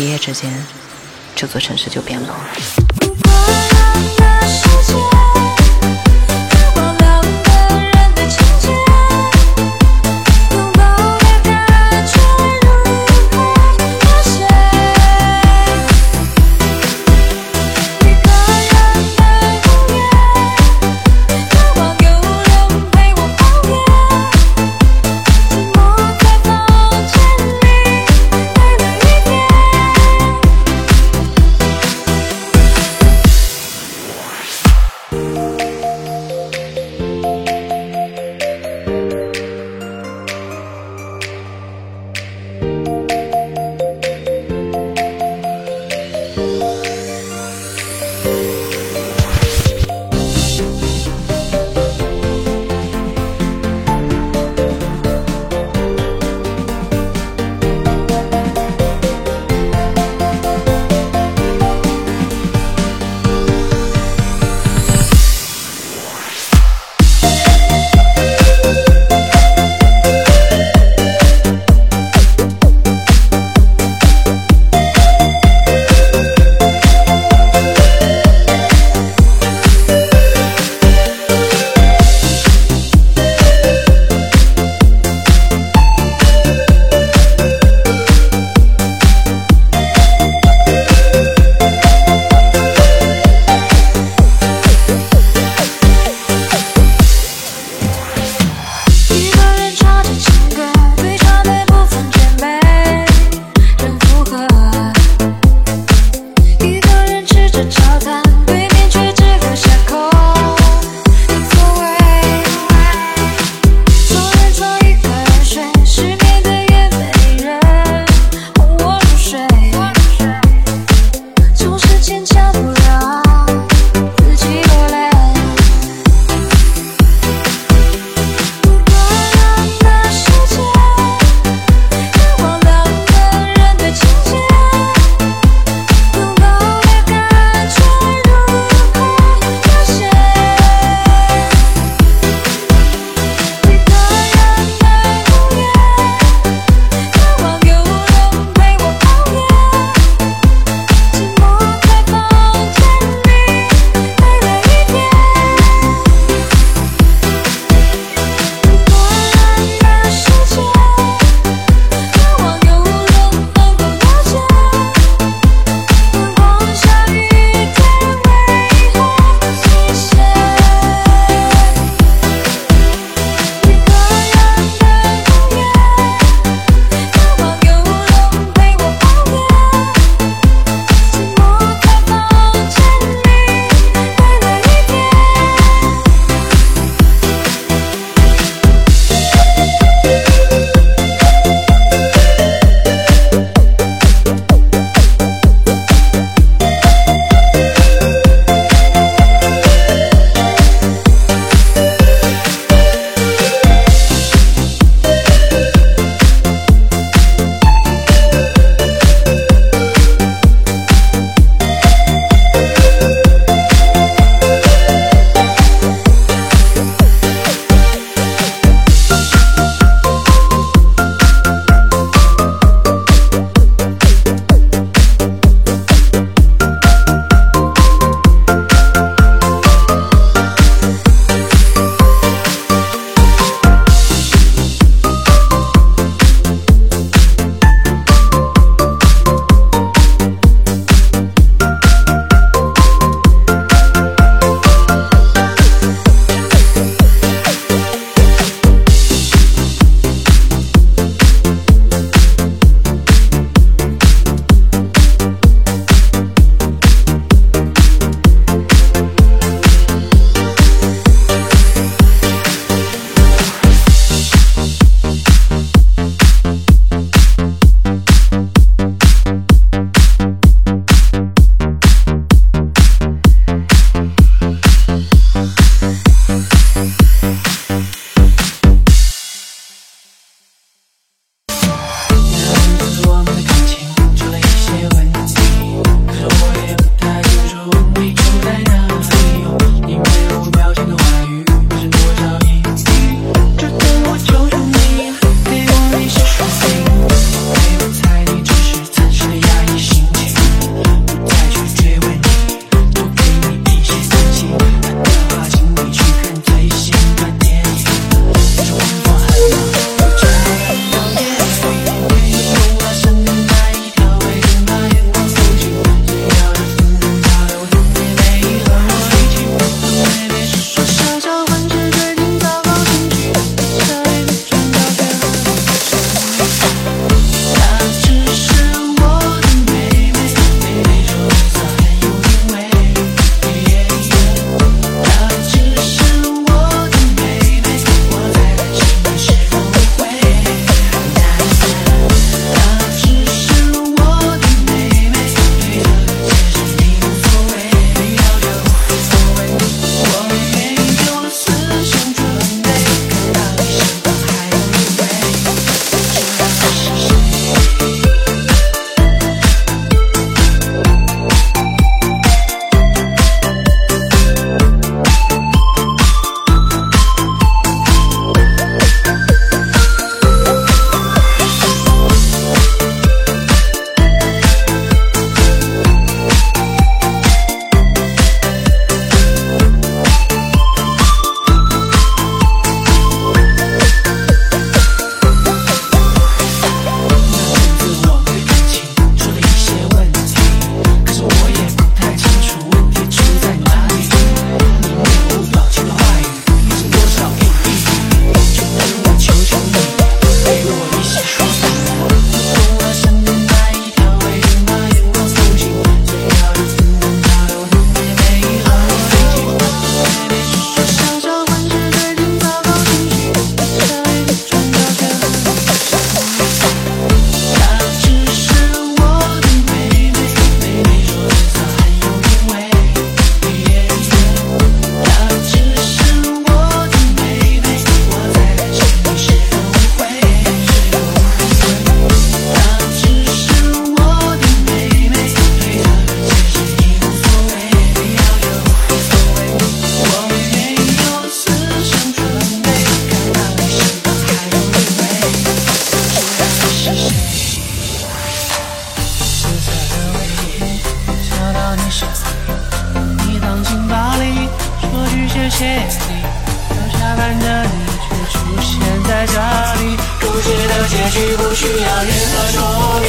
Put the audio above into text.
一夜之间这座城市就变冷了。你放进包里，说句谢谢你。刚下班的你却出现在这里，故事的结局不需要任何说明。